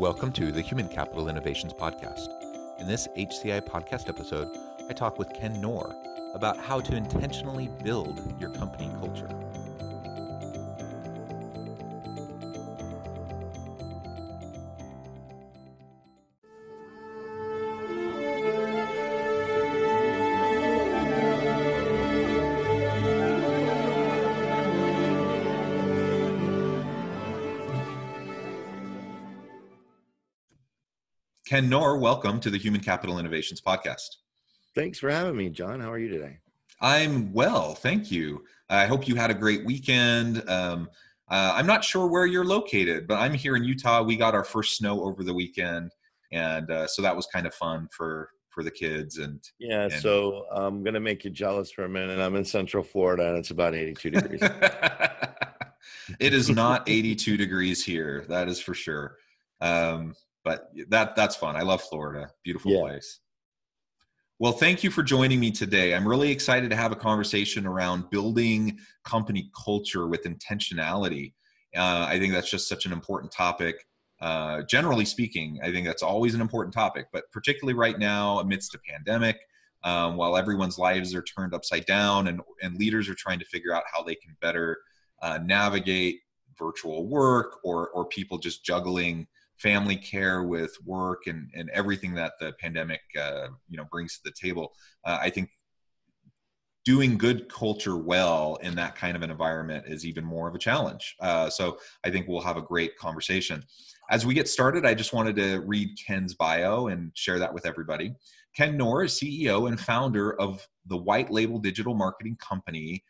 Welcome to the Human Capital Innovations Podcast. In this HCI podcast episode, I talk with Ken Knorr about how to intentionally build your company culture. Ken Knorr, welcome to the Human Capital Innovations Podcast. Thanks for having me, John. How are you today? I'm well, thank you. I hope you had a great weekend. Um, uh, I'm not sure where you're located, but I'm here in Utah. We got our first snow over the weekend, and uh, so that was kind of fun for for the kids. And yeah, and, so I'm gonna make you jealous for a minute. I'm in Central Florida, and it's about 82 degrees. it is not 82 degrees here. That is for sure. Um, but that that's fun. I love Florida. Beautiful yeah. place. Well, thank you for joining me today. I'm really excited to have a conversation around building company culture with intentionality. Uh, I think that's just such an important topic. Uh, generally speaking, I think that's always an important topic, but particularly right now amidst a pandemic, um, while everyone's lives are turned upside down and, and leaders are trying to figure out how they can better uh, navigate virtual work or, or people just juggling family care with work and, and everything that the pandemic uh, you know brings to the table uh, i think doing good culture well in that kind of an environment is even more of a challenge. Uh, so i think we'll have a great conversation. As we get started i just wanted to read ken's bio and share that with everybody. Ken knorr is ceo and founder of the white label digital marketing company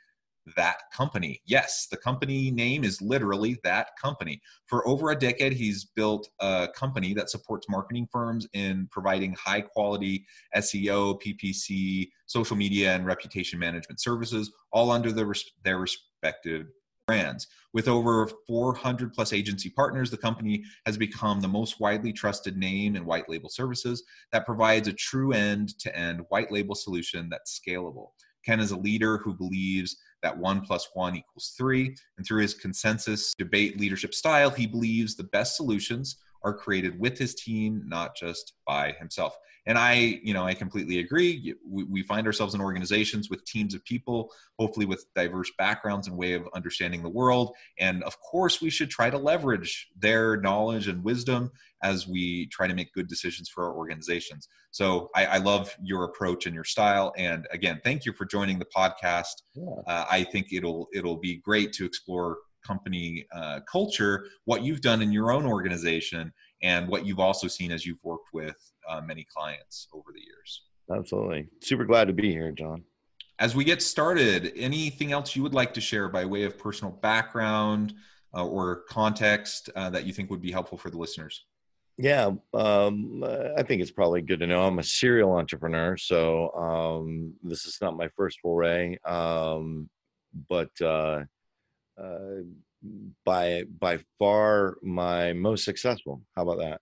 that company. Yes, the company name is literally that company. For over a decade, he's built a company that supports marketing firms in providing high quality SEO, PPC, social media, and reputation management services, all under the, their respective brands. With over 400 plus agency partners, the company has become the most widely trusted name in white label services that provides a true end to end white label solution that's scalable. Ken is a leader who believes that one plus one equals three. And through his consensus debate leadership style, he believes the best solutions are created with his team, not just by himself. And I, you know, I completely agree. We, we, find ourselves in organizations with teams of people, hopefully with diverse backgrounds and way of understanding the world. And of course, we should try to leverage their knowledge and wisdom as we try to make good decisions for our organizations. So I, I love your approach and your style. And again, thank you for joining the podcast. Yeah. Uh, I think it'll it'll be great to explore company uh, culture, what you've done in your own organization, and what you've also seen as you've worked with uh, many clients over the years. Absolutely. Super glad to be here, John. As we get started, anything else you would like to share by way of personal background uh, or context uh, that you think would be helpful for the listeners? Yeah, um, I think it's probably good to know I'm a serial entrepreneur, so um, this is not my first foray, um, but uh, by by far my most successful. How about that?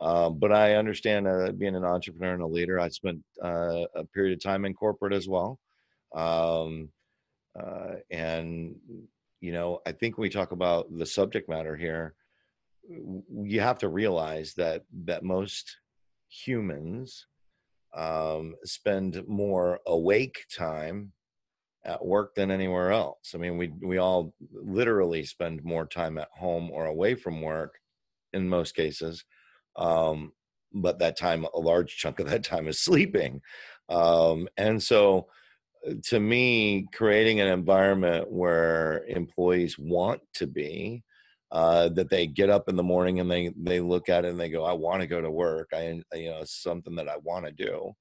Uh, but I understand uh, being an entrepreneur and a leader. I spent uh, a period of time in corporate as well, um, uh, and you know I think when we talk about the subject matter here, you have to realize that that most humans um, spend more awake time at work than anywhere else. I mean, we we all literally spend more time at home or away from work in most cases. Um, but that time, a large chunk of that time is sleeping. Um, and so, uh, to me, creating an environment where employees want to be, uh, that they get up in the morning and they they look at it and they go, "I want to go to work. I you know it's something that I want to do."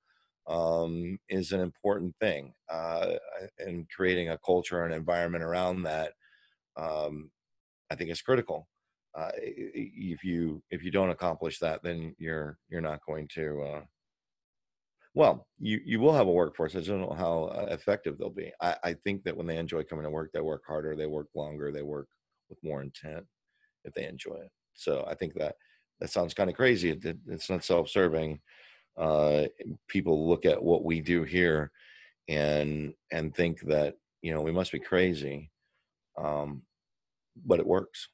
Um, is an important thing. Uh, and creating a culture and environment around that, um, I think is critical. uh, if you if you don't accomplish that, then you're you're not going to. Uh, well, you you will have a workforce. I don't know how uh, effective they'll be. I, I think that when they enjoy coming to work, they work harder, they work longer, they work with more intent if they enjoy it. So I think that that sounds kind of crazy. It, it, it's not self-serving. Uh, people look at what we do here and and think that you know we must be crazy, um, but it works.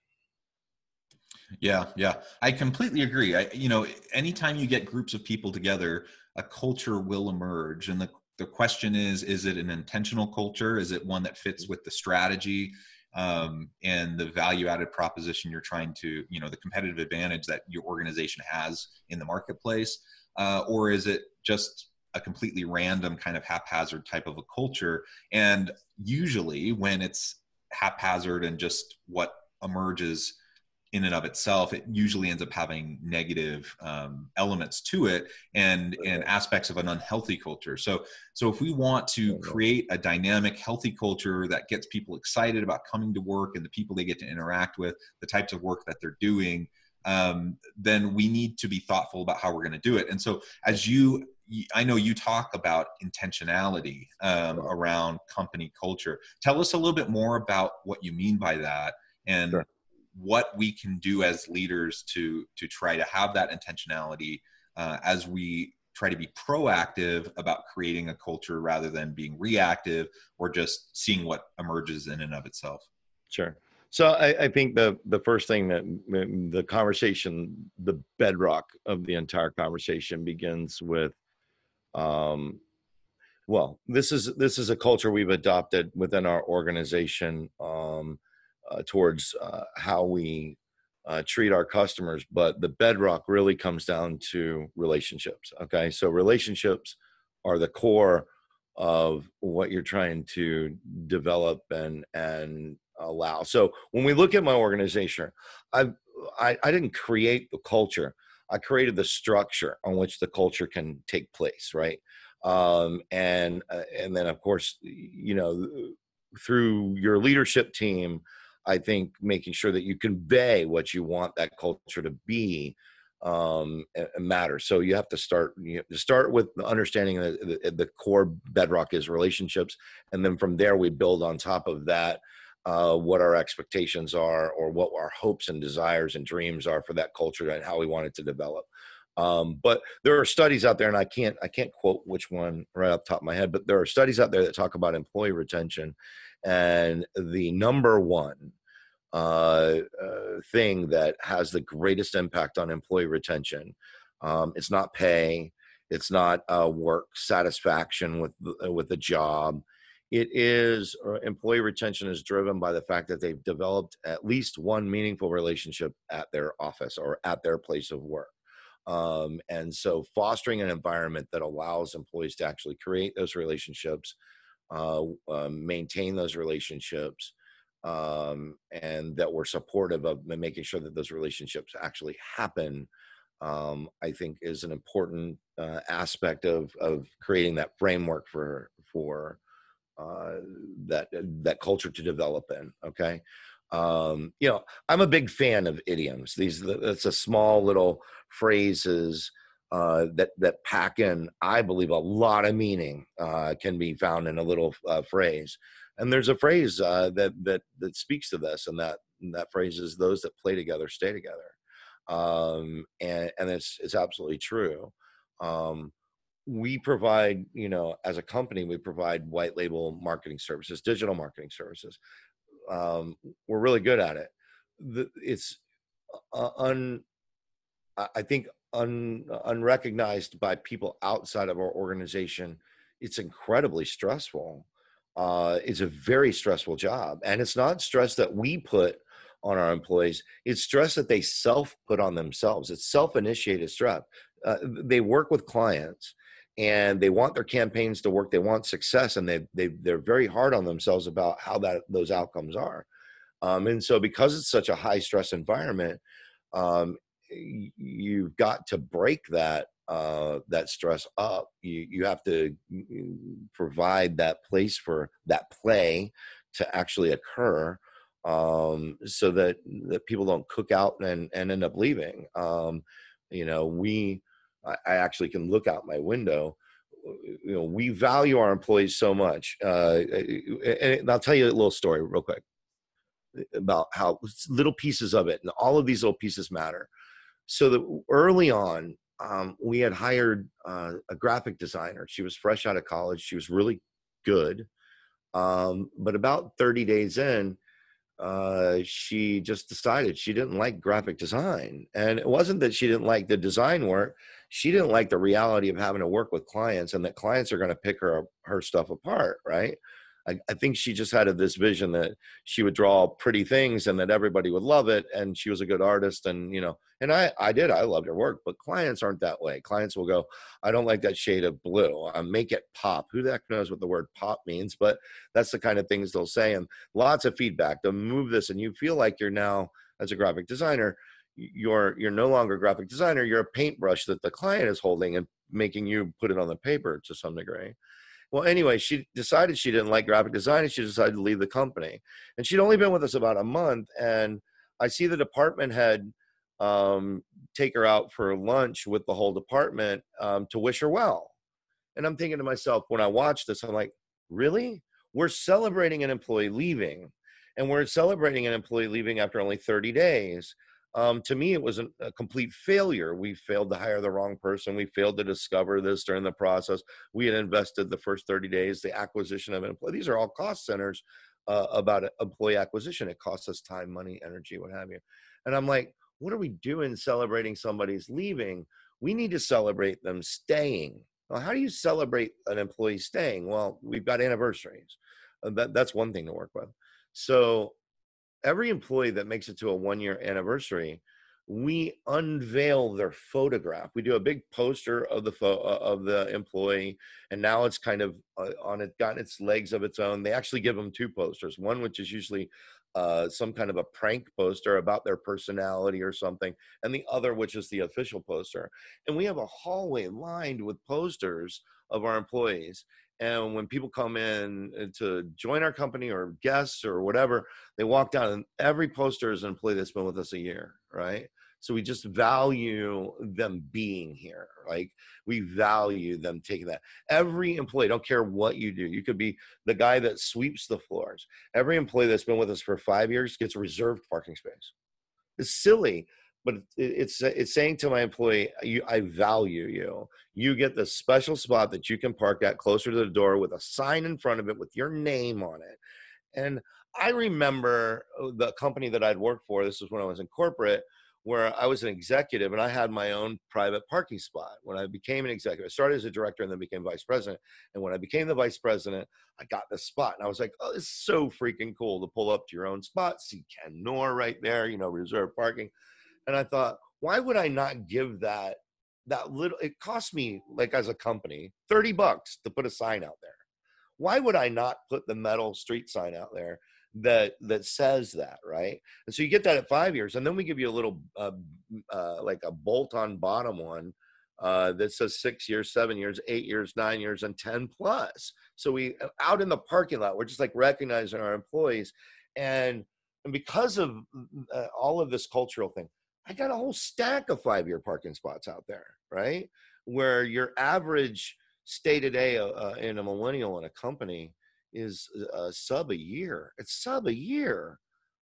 Yeah, yeah, I completely agree. I, you know, anytime you get groups of people together, a culture will emerge, and the the question is: is it an intentional culture? Is it one that fits with the strategy um, and the value added proposition you're trying to, you know, the competitive advantage that your organization has in the marketplace, uh, or is it just a completely random kind of haphazard type of a culture? And usually, when it's haphazard and just what emerges in and of itself, it usually ends up having negative um, elements to it and and aspects of an unhealthy culture. So so if we want to create a dynamic, healthy culture that gets people excited about coming to work and the people they get to interact with, the types of work that they're doing, um, then we need to be thoughtful about how we're going to do it. And so as you I know you talk about intentionality um, around company culture. Tell us a little bit more about what you mean by that, and sure what we can do as leaders to to try to have that intentionality uh, as we try to be proactive about creating a culture rather than being reactive or just seeing what emerges in and of itself sure so I, I think the the first thing that the conversation the bedrock of the entire conversation begins with um well this is this is a culture we've adopted within our organization um uh, towards uh, how we uh, treat our customers but the bedrock really comes down to relationships okay? So relationships are the core of what you're trying to develop and and allow. So when we look at my organization I've, i i didn't create the culture. I created the structure on which the culture can take place right? Um, and uh, and then of course you know through your leadership team I think making sure that you convey what you want that culture to be um, matters. So you have to start you have to start with understanding that the, the, core bedrock is relationships, and then from there we build on top of that uh, what our expectations are, or what our hopes and desires and dreams are for that culture and how we want it to develop. Um, but there are studies out there, and I can't I can't quote which one right off the top of my head, but there are studies out there that talk about employee retention, and the number one uh, uh, thing that has the greatest impact on employee retention. Um, it's not pay, it's not uh, work satisfaction with with the job. It is uh, employee retention is driven by the fact that they've developed at least one meaningful relationship at their office or at their place of work. Um, and so, fostering an environment that allows employees to actually create those relationships, uh, maintain those relationships, um, and that we're supportive of making sure that those relationships actually happen um, i think is an important uh, aspect of of creating that framework for for uh, that that culture to develop in okay? Um, you know i'm a big fan of idioms. These that's a small little phrases uh, that that pack in i believe a lot of meaning uh, can be found in a little uh, phrase. And there's a phrase uh, that that that speaks to this, and that and that phrase is "those that play together stay together," um, and and it's it's absolutely true. Um, we provide, you know, as a company, we provide white label marketing services, digital marketing services. Um, we're really good at it. The, it's un, I think, un, unrecognized by people outside of our organization. It's incredibly stressful uh, is a very stressful job. And it's not stress that we put on our employees, it's stress that they self put on themselves. It's self initiated stress. Uh, they work with clients and they want their campaigns to work. They want success and they, they, they're very hard on themselves about how that those outcomes are. Um, and so, because it's such a high stress environment, um, you've got to break that uh, that stress up. You you have to provide that place for that play to actually occur, um, so that that people don't cook out and and end up leaving. Um, you know, we I, actually can look out my window you know we value our employees so much uh, and i'll tell you a little story real quick about how little pieces of it and all of these little pieces matter. So that early on um, we had hired uh, a graphic designer. She was fresh out of college. She was really good. Um, but about 30 days in uh, she just decided she didn't like graphic design. And it wasn't that she didn't like the design work she didn't like the reality of having to work with clients and that clients are going to pick her her stuff apart right? I, I, think she just had this vision that she would draw pretty things and that everybody would love it and she was a good artist and you know and i i did i loved her work but clients aren't that way. Clients will go i don't like that shade of blue I make it pop. Who the heck knows what the word pop means but that's the kind of things they'll say and lots of feedback. They'll move this and you feel like you're now as a graphic designer you're you're no longer a graphic designer you're a paintbrush that the client is holding and making you put it on the paper to some degree. Well anyway she decided she didn't like graphic design and she decided to leave the company. And she'd only been with us about a month and i see the department head um, take her out for lunch with the whole department um, to wish her well. And i'm thinking to myself when i watch this i'm like really? We're celebrating an employee leaving and we're celebrating an employee leaving after only 30 days um, to me, it was a, a complete failure. We failed to hire the wrong person. We failed to discover this during the process. We had invested the first 30 days, the acquisition of an employee. These are all cost centers uh, about employee acquisition. It costs us time, money, energy, what have you. And I'm like, what are we doing celebrating somebody's leaving? We need to celebrate them staying. Well, how do you celebrate an employee staying? Well, we've got anniversaries. Uh, that, that's one thing to work with. So every employee that makes it to a one year anniversary we unveil their photograph we do a big poster of the fo- uh, of the employee and now it's kind of uh, on it gotten its legs of its own they actually give them two posters one which is usually uh, some kind of a prank poster about their personality or something, and the other, which is the official poster. And we have a hallway lined with posters of our employees. And when people come in uh, to join our company or guests or whatever, they walk down and every poster is an employee that's been with us a year, right? So we just value them being here. Like we value them taking that. Every employee, don't care what you do. You could be the guy that sweeps the floors. Every employee that's been with us for five years gets a reserved parking space. It's silly but it's it's saying to my employee, I value you. You get the special spot that you can park at closer to the door with a sign in front of it with your name on it. And I remember uh, the company that I'd worked for. This was when I was in corporate, where I was an executive and I had my own private parking spot. When I became an executive, I started as a director and then became vice president. And when I became the vice president, I got this spot. And I was like, oh, it's so freaking cool to pull up to your own spot, see Ken Knorr right there, you know, reserve parking and I thought, why would I not give that that little? It cost me like as a company thirty bucks to put a sign out there. Why would I not put the metal street sign out there that that says that right? And so you get that at five years, and then we give you a little uh, uh, like a bolt-on bottom one uh, that says six years, seven years, eight years, nine years, and 10 plus. So we uh, out in the parking lot, we're just like recognizing our employees. And, and because of uh, all of this cultural thing, I got a whole stack of five year parking spots out there, right? Where your average stay today uh, uh, in a millennial in a company is uh, sub a year. It's sub a year.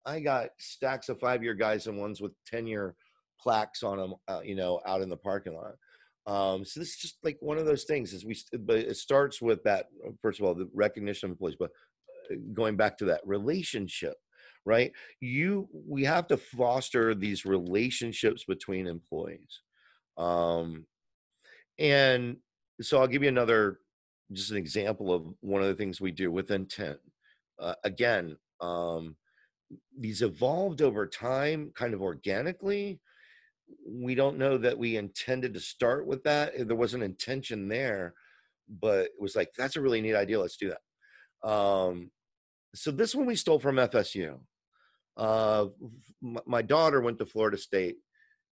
I got stacks of five year guys and ones with 10 year plaques on them, uh, you know, out in the parking lot. Um, so this is just like one of those things is we, but it starts with that, first of all, the recognition of employees, but uh, going back to that relationship right? You we have to foster these relationships between employees um and so i'll give you another just an example of one of the things we do with intent. Uh, again um these evolved over time kind of organically. We don't know that we intended to start with that there was an intention there but it was like that's a really neat idea let's do that. Um so this one we stole from fsu uh, my daughter went to Florida State,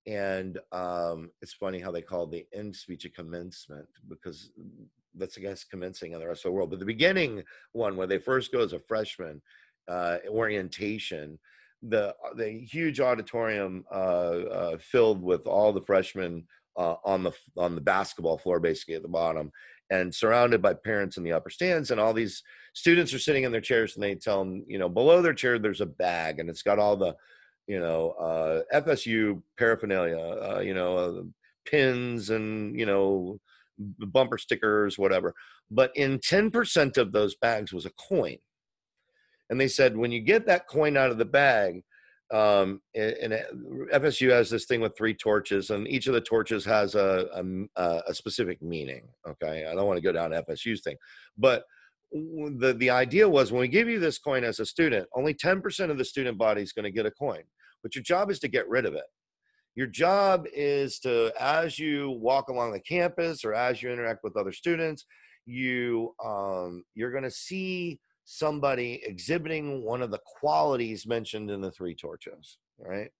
and um, it's funny how they call the end speech a commencement because that's against commencing in the rest of the world. But the beginning one, where they first go as a freshman, uh, orientation. The the huge auditorium uh, uh, filled with all the freshmen uh, on the on the basketball floor, basically at the bottom, and surrounded by parents in the upper stands, and all these students are sitting in their chairs, and they tell them, you know, below their chair there's a bag, and it's got all the, you know, uh, FSU paraphernalia, uh, you know, pins and you know bumper stickers, whatever. But in 10% of those bags was a coin. And they said, when you get that coin out of the bag, um, and, FSU has this thing with three torches, and each of the torches has a, a, a specific meaning. Okay, I don't want to go down FSU's thing, but the the idea was when we give you this coin as a student, only 10% of the student body is going to get a coin, but your job is to get rid of it your job is to as you walk along the campus or as you interact with other students you um, you're going to see somebody exhibiting one of the qualities mentioned in the three torches right?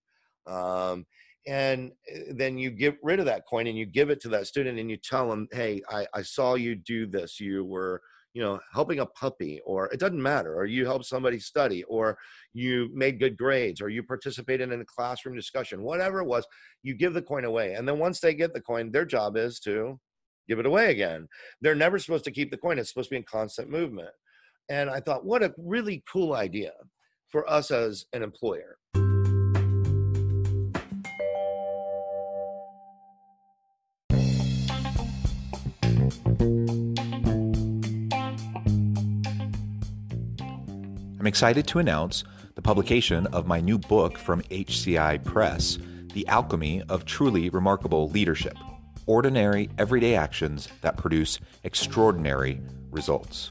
Um, and eh, then you get rid of that coin and you give it to that student and you tell them hey I, I saw you do this. You were you know helping a puppy or it doesn't matter or you help somebody study or you made good grades or you participated in a classroom discussion whatever it was you give the coin away. And then once they get the coin their job is to give it away again. They're never supposed to keep the coin. It's supposed to be in constant movement and i thought what a really cool idea for us as an employer I'm excited to announce the publication of my new book from HCI Press, The Alchemy of Truly Remarkable Leadership Ordinary, Everyday Actions That Produce Extraordinary Results.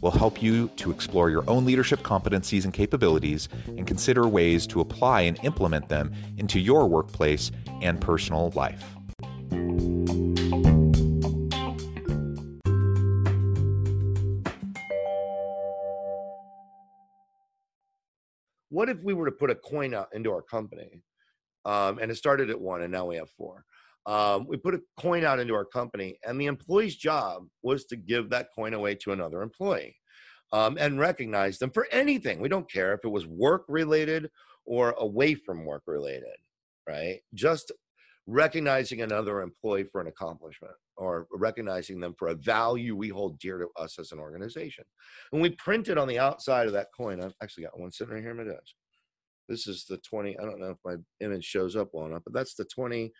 will help you to explore your own leadership competencies and capabilities and consider ways to apply and implement them into your workplace and personal life. What if we were to put a coin out into our company um, and it started at one and now we have four? Um, we put a coin out into our company, and the employee's job was to give that coin away to another employee um, and recognize them for anything. We don't care if it was work related or away from work related, right? Just recognizing another employee for an accomplishment or recognizing them for a value we hold dear to us as an organization. And we printed on the outside of that coin. I've actually got one sitting right here in my desk. This is the 20. I don't know if my image shows up well enough, but that's the 20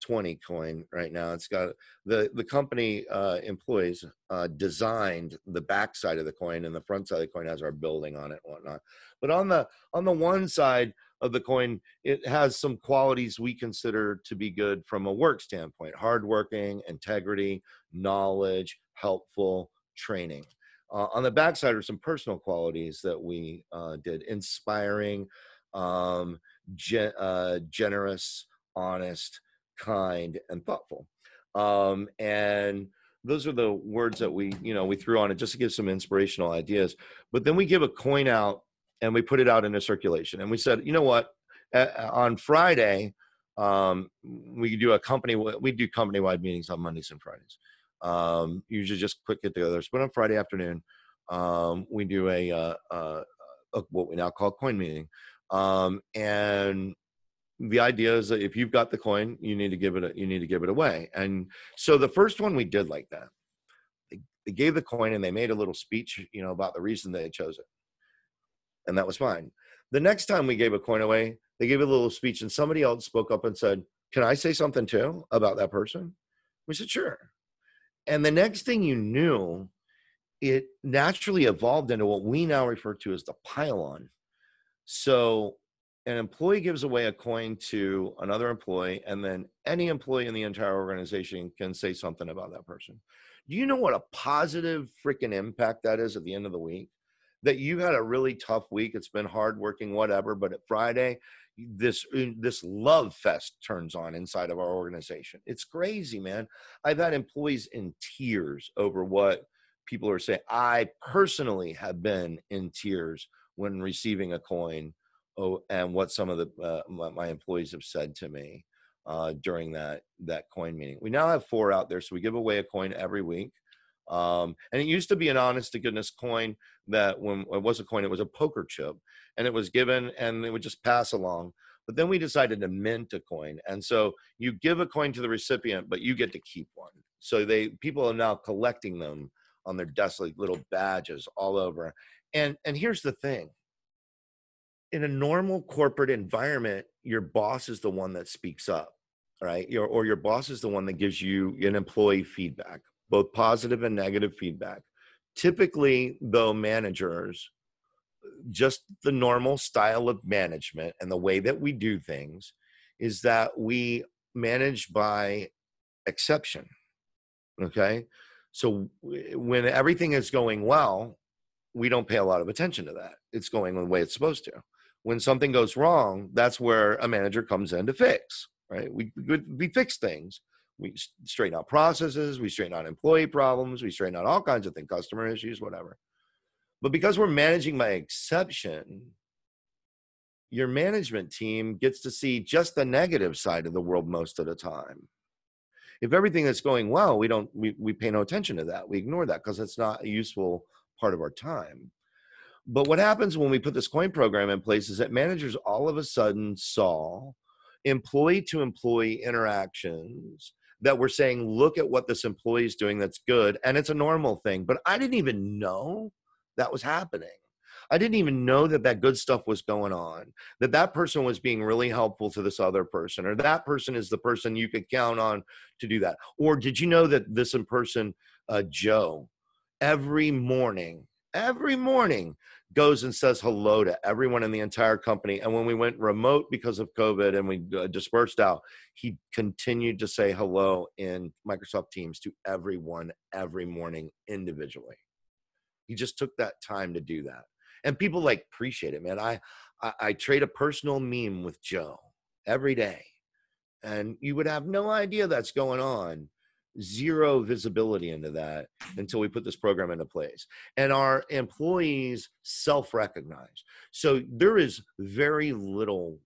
20 coin right now. It's got the the company uh, employees uh, designed the back side of the coin, and the front side of the coin has our building on it and whatnot. But on the on the one side of the coin, it has some qualities we consider to be good from a work standpoint: hardworking, integrity, knowledge, helpful, training. Uh, on the back side are some personal qualities that we uh, did: inspiring, um, ge- uh, generous, honest kind, and thoughtful. Um, and those are the words that we, you know, we threw on it just to give some inspirational ideas. But then we give a coin out and we put it out into circulation. And we said, you know what? on Friday, um, we do a company. We do company-wide meetings on Mondays and Fridays. Um, usually just quick get-togethers. But on Friday afternoon, um, we do a, uh, uh, a, what we now call coin meeting. Um, and the idea is that if you've got the coin, you need to give it you need to give it away. And so the first one we did like that. They, they gave the coin and they made a little speech, you know, about the reason they chose it, and that was fine. The next time we gave a coin away, they gave a little speech, and somebody else spoke up and said, "Can I say something too about that person?" We said, "Sure." And the next thing you knew, it naturally evolved into what we now refer to as the pylon. So an employee gives away a coin to another employee, and then any employee in the entire organization can say something about that person. Do you know what a positive freaking impact that is at the end of the week? That you had a really tough week. It's been hard working, whatever. But at Friday, this this love fest turns on inside of our organization. It's crazy, man. I've had employees in tears over what people are saying. I personally have been in tears when receiving a coin oh, and what some of the uh, my, employees have said to me uh, during that that coin meeting. We now have four out there, so we give away a coin every week. Um, and it used to be an honest to goodness coin that when it was a coin, it was a poker chip, and it was given and it would just pass along. But then we decided to mint a coin, and so you give a coin to the recipient, but you get to keep one. So they people are now collecting them on their desk like little badges all over. And and here's the thing. In a normal corporate environment, your boss is the one that speaks up, right? Your, or your boss is the one that gives you an employee feedback, both positive and negative feedback. Typically, though, managers, just the normal style of management and the way that we do things is that we manage by exception. Okay. So when everything is going well, we don't pay a lot of attention to that. It's going the way it's supposed to. When something goes wrong, that's where a manager comes in to fix, right? We, we, we fix things. We straighten out processes, we straighten out employee problems, we straighten out all kinds of things, customer issues, whatever. But because we're managing by exception, your management team gets to see just the negative side of the world most of the time if everything that's going well we don't we, we pay no attention to that we ignore that because it's not a useful part of our time but what happens when we put this coin program in place is that managers all of a sudden saw employee to employee interactions that were saying look at what this employee is doing that's good and it's a normal thing but i didn't even know that was happening I didn't even know that that good stuff was going on, that that person was being really helpful to this other person, or that person is the person you could count on to do that. Or did you know that this in person, uh, Joe, every morning, every morning goes and says hello to everyone in the entire company. And when we went remote because of COVID and we uh, dispersed out, he continued to say hello in Microsoft Teams to everyone every morning individually. He just took that time to do that and people like appreciate it, man. I, I, I trade a personal meme with Joe every day, and you would have no idea that's going on. Zero visibility into that until we put this program into place. And our employees self recognize. So there is very little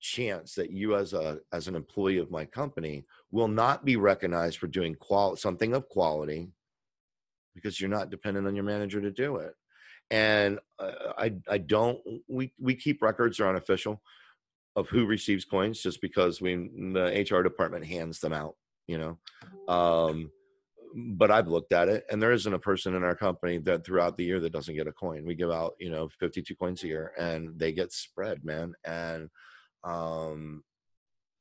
chance that you as a as an employee of my company will not be recognized for doing qual something of quality because you're not dependent on your manager to do it and uh, I I don't we we keep records are unofficial of who receives coins just because we the HR department hands them out, you know. Um, but I've looked at it, and there isn't a person in our company that throughout the year that doesn't get a coin. We give out, you know, 52 coins a year, and they get spread, man. And um,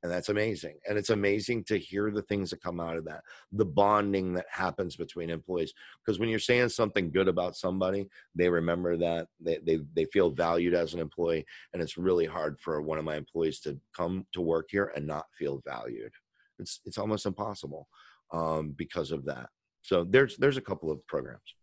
and that's amazing and it's amazing to hear the things that come out of that the bonding that happens between employees because when you're saying something good about somebody they remember that they, they they feel valued as an employee and it's really hard for one of my employees to come to work here and not feel valued it's it's almost impossible um, because of that so there's there's a couple of programs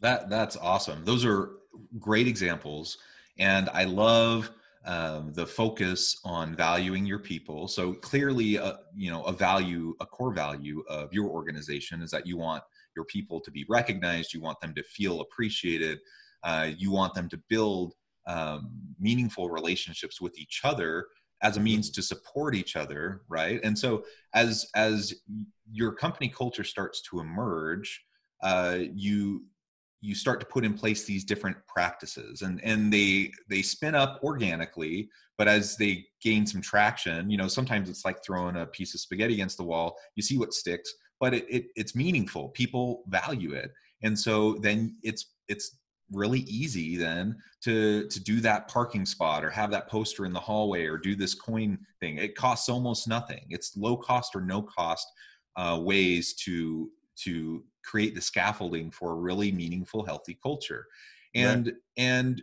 that that's awesome those are great examples and i love um, the focus on valuing your people. So clearly, uh, you know, a value, a core value of your organization is that you want your people to be recognized. You want them to feel appreciated. Uh, you want them to build um, meaningful relationships with each other as a means to support each other, right? And so, as as your company culture starts to emerge, uh, you you start to put in place these different practices and and they they spin up organically but as they gain some traction you know sometimes it's like throwing a piece of spaghetti against the wall you see what sticks but it, it it's meaningful people value it and so then it's it's really easy then to to do that parking spot or have that poster in the hallway or do this coin thing. It costs almost nothing. It's low cost or no cost uh, ways to to create the scaffolding for a really meaningful healthy culture. And right. and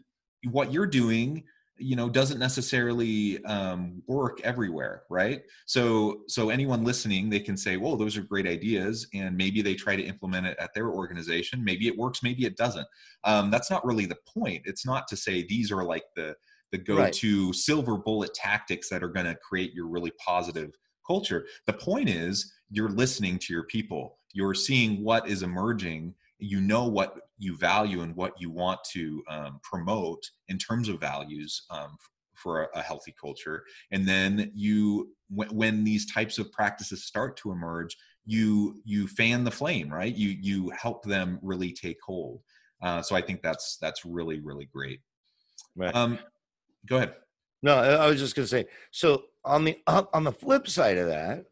what you're doing you know doesn't necessarily um, work everywhere right? So so anyone listening they can say well those are great ideas and maybe they try to implement it at their organization. Maybe it works maybe it doesn't. Um, that's not really the point. It's not to say these are like the the go-to right. silver bullet tactics that are going to create your really positive culture. The point is you're listening to your people. You're seeing what is emerging you know what you value and what you want to um, promote in terms of values um, for a, a, healthy culture. And then you when, when these types of practices start to emerge you you fan the flame right? You you help them really take hold. Uh, so i think that's that's really really great. Right. um go ahead. No i was just going to say so on the on the flip side of that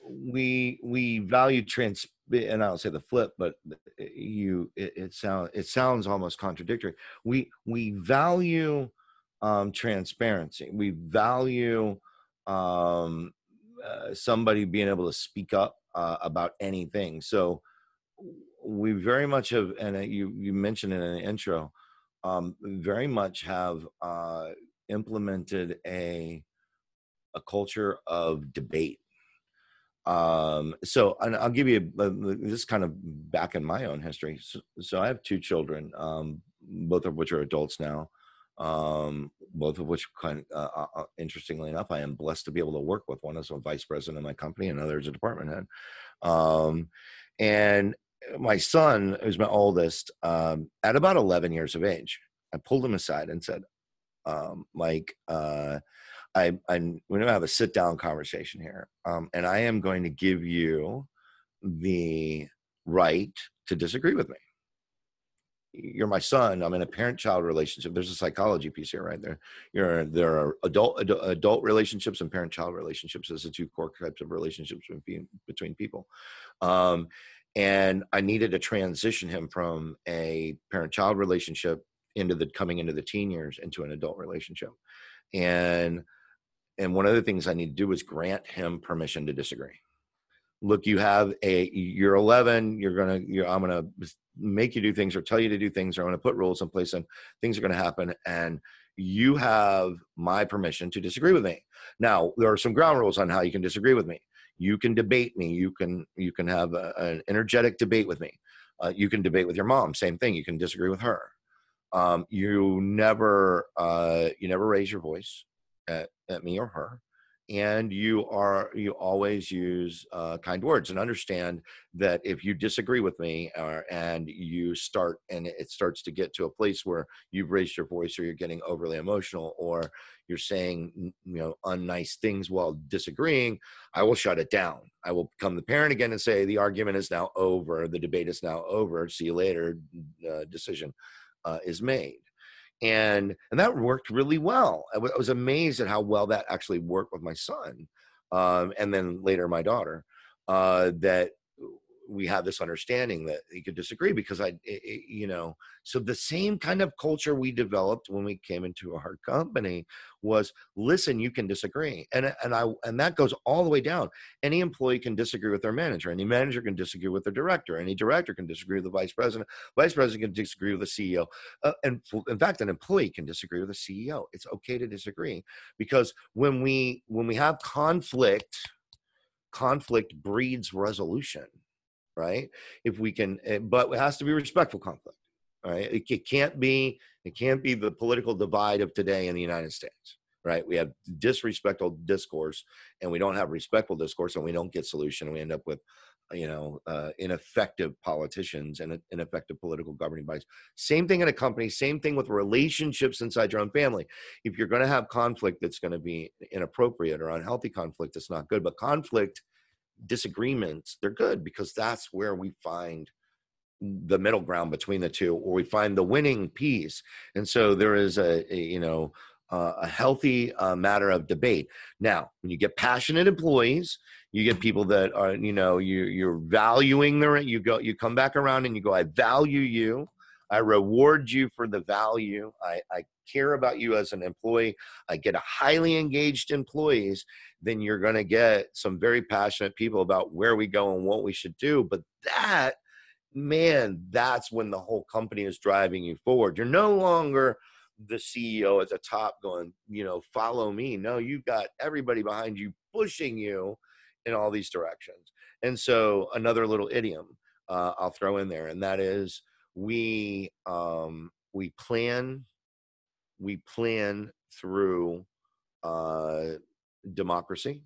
we we value trans and I'll say the flip, but you it, it sounds it sounds almost contradictory. We we value um, transparency. We value um, uh, somebody being able to speak up uh, about anything. So we very much have, and you you mentioned in an intro, um, very much have uh, implemented a a culture of debate um, so I'll give you a, this kind of back in my own history. So, so I have two children, um, both of which are adults now. Um, both of which kind uh, uh, uh, interestingly enough, I am blessed to be able to work with. One as a vice president of my company, and another as a department head. Um, and my son, who's my oldest, um, at about 11 years of age, I pulled him aside and said, um, Mike, uh, I, I'm we're gonna have a sit down conversation here, um, and I am going to give you the right to disagree with me. You're my son. I'm in a parent-child relationship. There's a psychology piece here, right there. You're there are adult adult, adult relationships and parent-child relationships as the two core types of relationships between between people. Um, and I needed to transition him from a parent-child relationship into the coming into the teen years into an adult relationship, and and one of the things I need to do is grant him permission to disagree. Look, you have a you're 11. You're gonna you're, I'm gonna make you do things or tell you to do things or I'm gonna put rules in place and things are gonna happen and you have my permission to disagree with me. Now there are some ground rules on how you can disagree with me. You can debate me. You can you can have a, an energetic debate with me. Uh, you can debate with your mom. Same thing. You can disagree with her. Um, you never uh, you never raise your voice at, at me or her and you are you always use uh, kind words and understand that if you disagree with me uh, and you start and it starts to get to a place where you've raised your voice or you're getting overly emotional or you're saying you know unnice things while disagreeing i will shut it down. I will become the parent again and say the argument is now over. The debate is now over. See you later. Uh, decision uh, is made and and that worked really well. I, w- I was amazed at how well that actually worked with my son, um, and then later my daughter. Uh, that we have this understanding that he could disagree because I, it, you know, so the same kind of culture we developed when we came into our company was listen, you can disagree, and eh, and I and that goes all the way down. Any employee can disagree with their manager. Any manager can disagree with their director. Any director can disagree with the vice president. Vice president can disagree with the CEO. Uh, and in fact, an employee can disagree with the CEO. It's okay to disagree because when we when we have conflict conflict breeds resolution right? If we can, eh, but it has to be respectful conflict, right? It, it can't be, it can't be the political divide of today in the United States, right? We have disrespectful discourse, and we don't have respectful discourse, and we don't get solution, and we end up with, you know, uh, ineffective politicians and ineffective political governing bodies. Same thing in a company. Same thing with relationships inside your own family. If you're going to have conflict that's going to be inappropriate or unhealthy conflict, it's not good. But conflict disagreements, they're good because that's where we find the middle ground between the two, or we find the winning piece. And so there is a, a you know uh, a healthy uh, matter of debate. Now, when you get passionate employees, you get people that are you know you you're valuing their you go you come back around and you go I value you. I reward you for the value. I, I care about you as an employee. I get a highly engaged employees. Then you're going to get some very passionate people about where we go and what we should do. But that, man, that's when the whole company is driving you forward. You're no longer the CEO at the top going, you know, follow me. No, you've got everybody behind you pushing you in all these directions. And so another little idiom uh, I'll throw in there, and that is we um, we plan we plan through uh, democracy.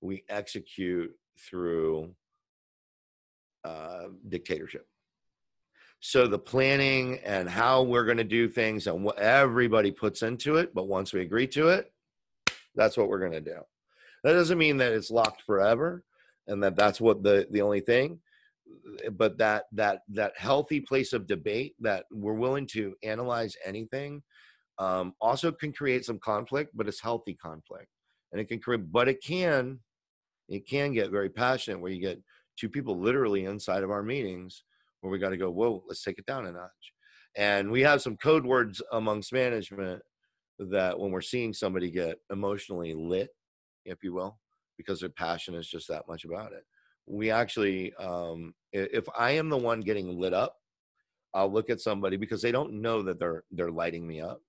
We execute through uh, dictatorship. So the planning and how we're going to do things and what everybody puts into it, but once we agree to it, that's what we're going to do. That doesn't mean that it's locked forever and that that's what the the only thing but that that that healthy place of debate that we're willing to analyze anything um, also can create some conflict but it's healthy conflict. And it can create but it can it can get very passionate where you get two people literally inside of our meetings where we got to go whoa let's take it down a notch. And we have some code words amongst management that when we're seeing somebody get emotionally lit if you will because their passion is just that much about it we actually um, if i am the one getting lit up i'll look at somebody because they don't know that they're they're lighting me up.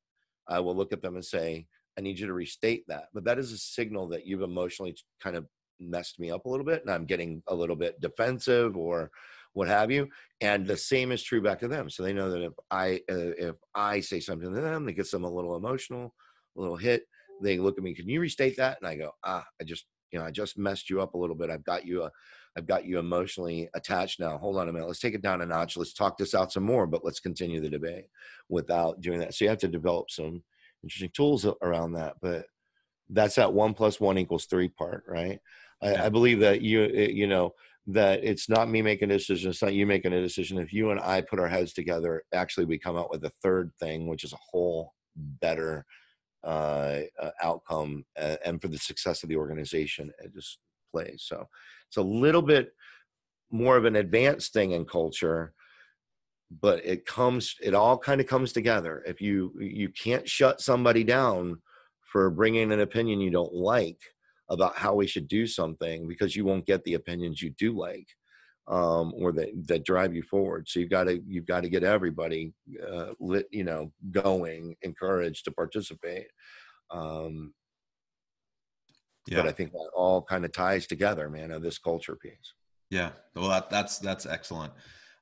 I will look at them and say i need you to restate that. But that is a signal that you've emotionally kind of messed me up a little bit and i'm getting a little bit defensive or what have you. And the same is true back to them. So they know that if i uh, if i say something to them that gets them a little emotional a little hit. They look at me can you restate that? And i go ah i just you know i just messed you up a little bit i've got you a I've got you emotionally attached now. Hold on a minute. Let's take it down a notch. Let's talk this out some more, but let's continue the debate without doing that. So you have to develop some interesting tools around that. But that's that one plus one equals three part, right? I, I believe that you, eh, you know, that it's not me making a decision. It's not you making a decision. If you and I put our heads together, actually, we come out with a third thing, which is a whole better uh, uh, outcome uh, and for the success of the organization. It just plays. So it's a little bit more of an advanced thing in culture, but it comes, it all kind of comes together. If you you can't shut somebody down for bringing an opinion you don't like about how we should do something because you won't get the opinions you do like um, or that that drive you forward. So you've got to you've got to get everybody uh, lit, you know, going, encouraged to participate. Um, yeah. But I think that all kind of ties together, man, of this culture piece. Yeah. Well, that, that's, that's excellent.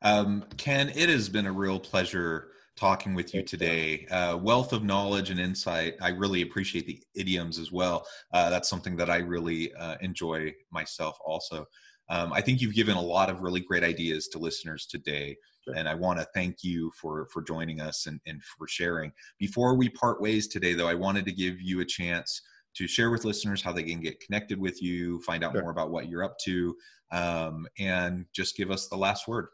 Um, Ken, it has been a real pleasure talking with you today. Uh, wealth of knowledge and insight. I really appreciate the idioms as well. Uh, that's something that I really uh, enjoy myself also. Um, I think you've given a lot of really great ideas to listeners today. Sure. And I want to thank you for for joining us and, and for sharing. Before we part ways today, though, I wanted to give you a chance to share with listeners how they can get connected with you, find out sure. more about what you're up to, um, and just give us the last word.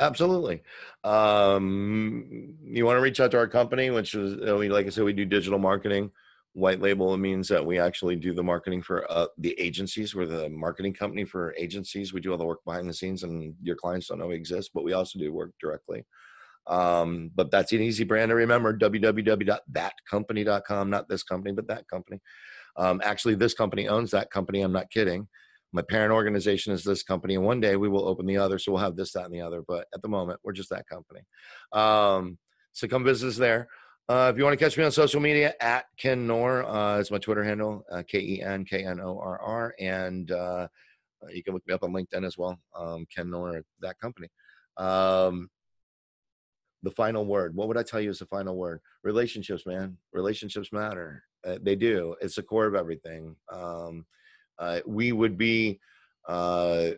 Absolutely. Um, you want to reach out to our company, which is, like I said, we do digital marketing. White label means that we actually do the marketing for uh, the agencies. We're the marketing company for agencies. We do all the work behind the scenes, and your clients don't know we exist, but we also do work directly. Um, but that's an easy brand to remember www.thatcompany.com, not this company, but that company. Um, actually, this company owns that company. I'm not kidding. My parent organization is this company, and one day we will open the other. So we'll have this, that, and the other. But at the moment, we're just that company. Um, so come visit us there. Uh, if you want to catch me on social media, at Ken Knorr uh, is my Twitter handle, uh, K E N K N O R R. And uh, you can look me up on LinkedIn as well, um, Ken Knorr, that company. Um, the final word. What would I tell you is the final word? Relationships, man. Relationships matter. Uh, they do. It's the core of everything. Um, uh, we would be uh,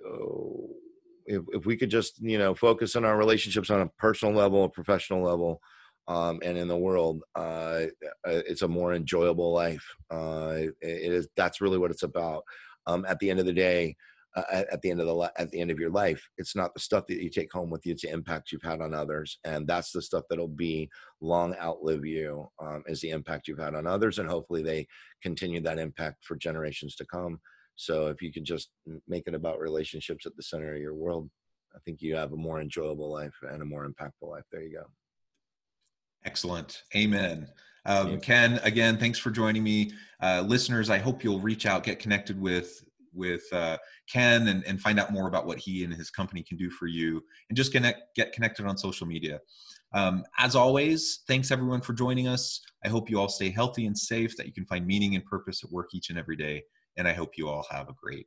if, if we could just you know focus on our relationships on a personal level, a professional level, um, and in the world, uh, uh, it's a more enjoyable life. Uh, it is. That's really what it's about. Um, at the end of the day, uh, at, the end of the at the end of your life it's not the stuff that you take home with you it's the impact you've had on others and that's the stuff that'll be long outlive you um, is the impact you've had on others and hopefully they continue that impact for generations to come so if you can just make it about relationships at the center of your world I think you have a more enjoyable life and a more impactful life. There you go. Excellent. Amen. Um, Ken, again, thanks for joining me. Uh, listeners, I hope you'll reach out, get connected with with uh, Ken, and, and find out more about what he and his company can do for you, and just connect, get connected on social media. Um, as always, thanks everyone for joining us. I hope you all stay healthy and safe, that you can find meaning and purpose at work each and every day, and I hope you all have a great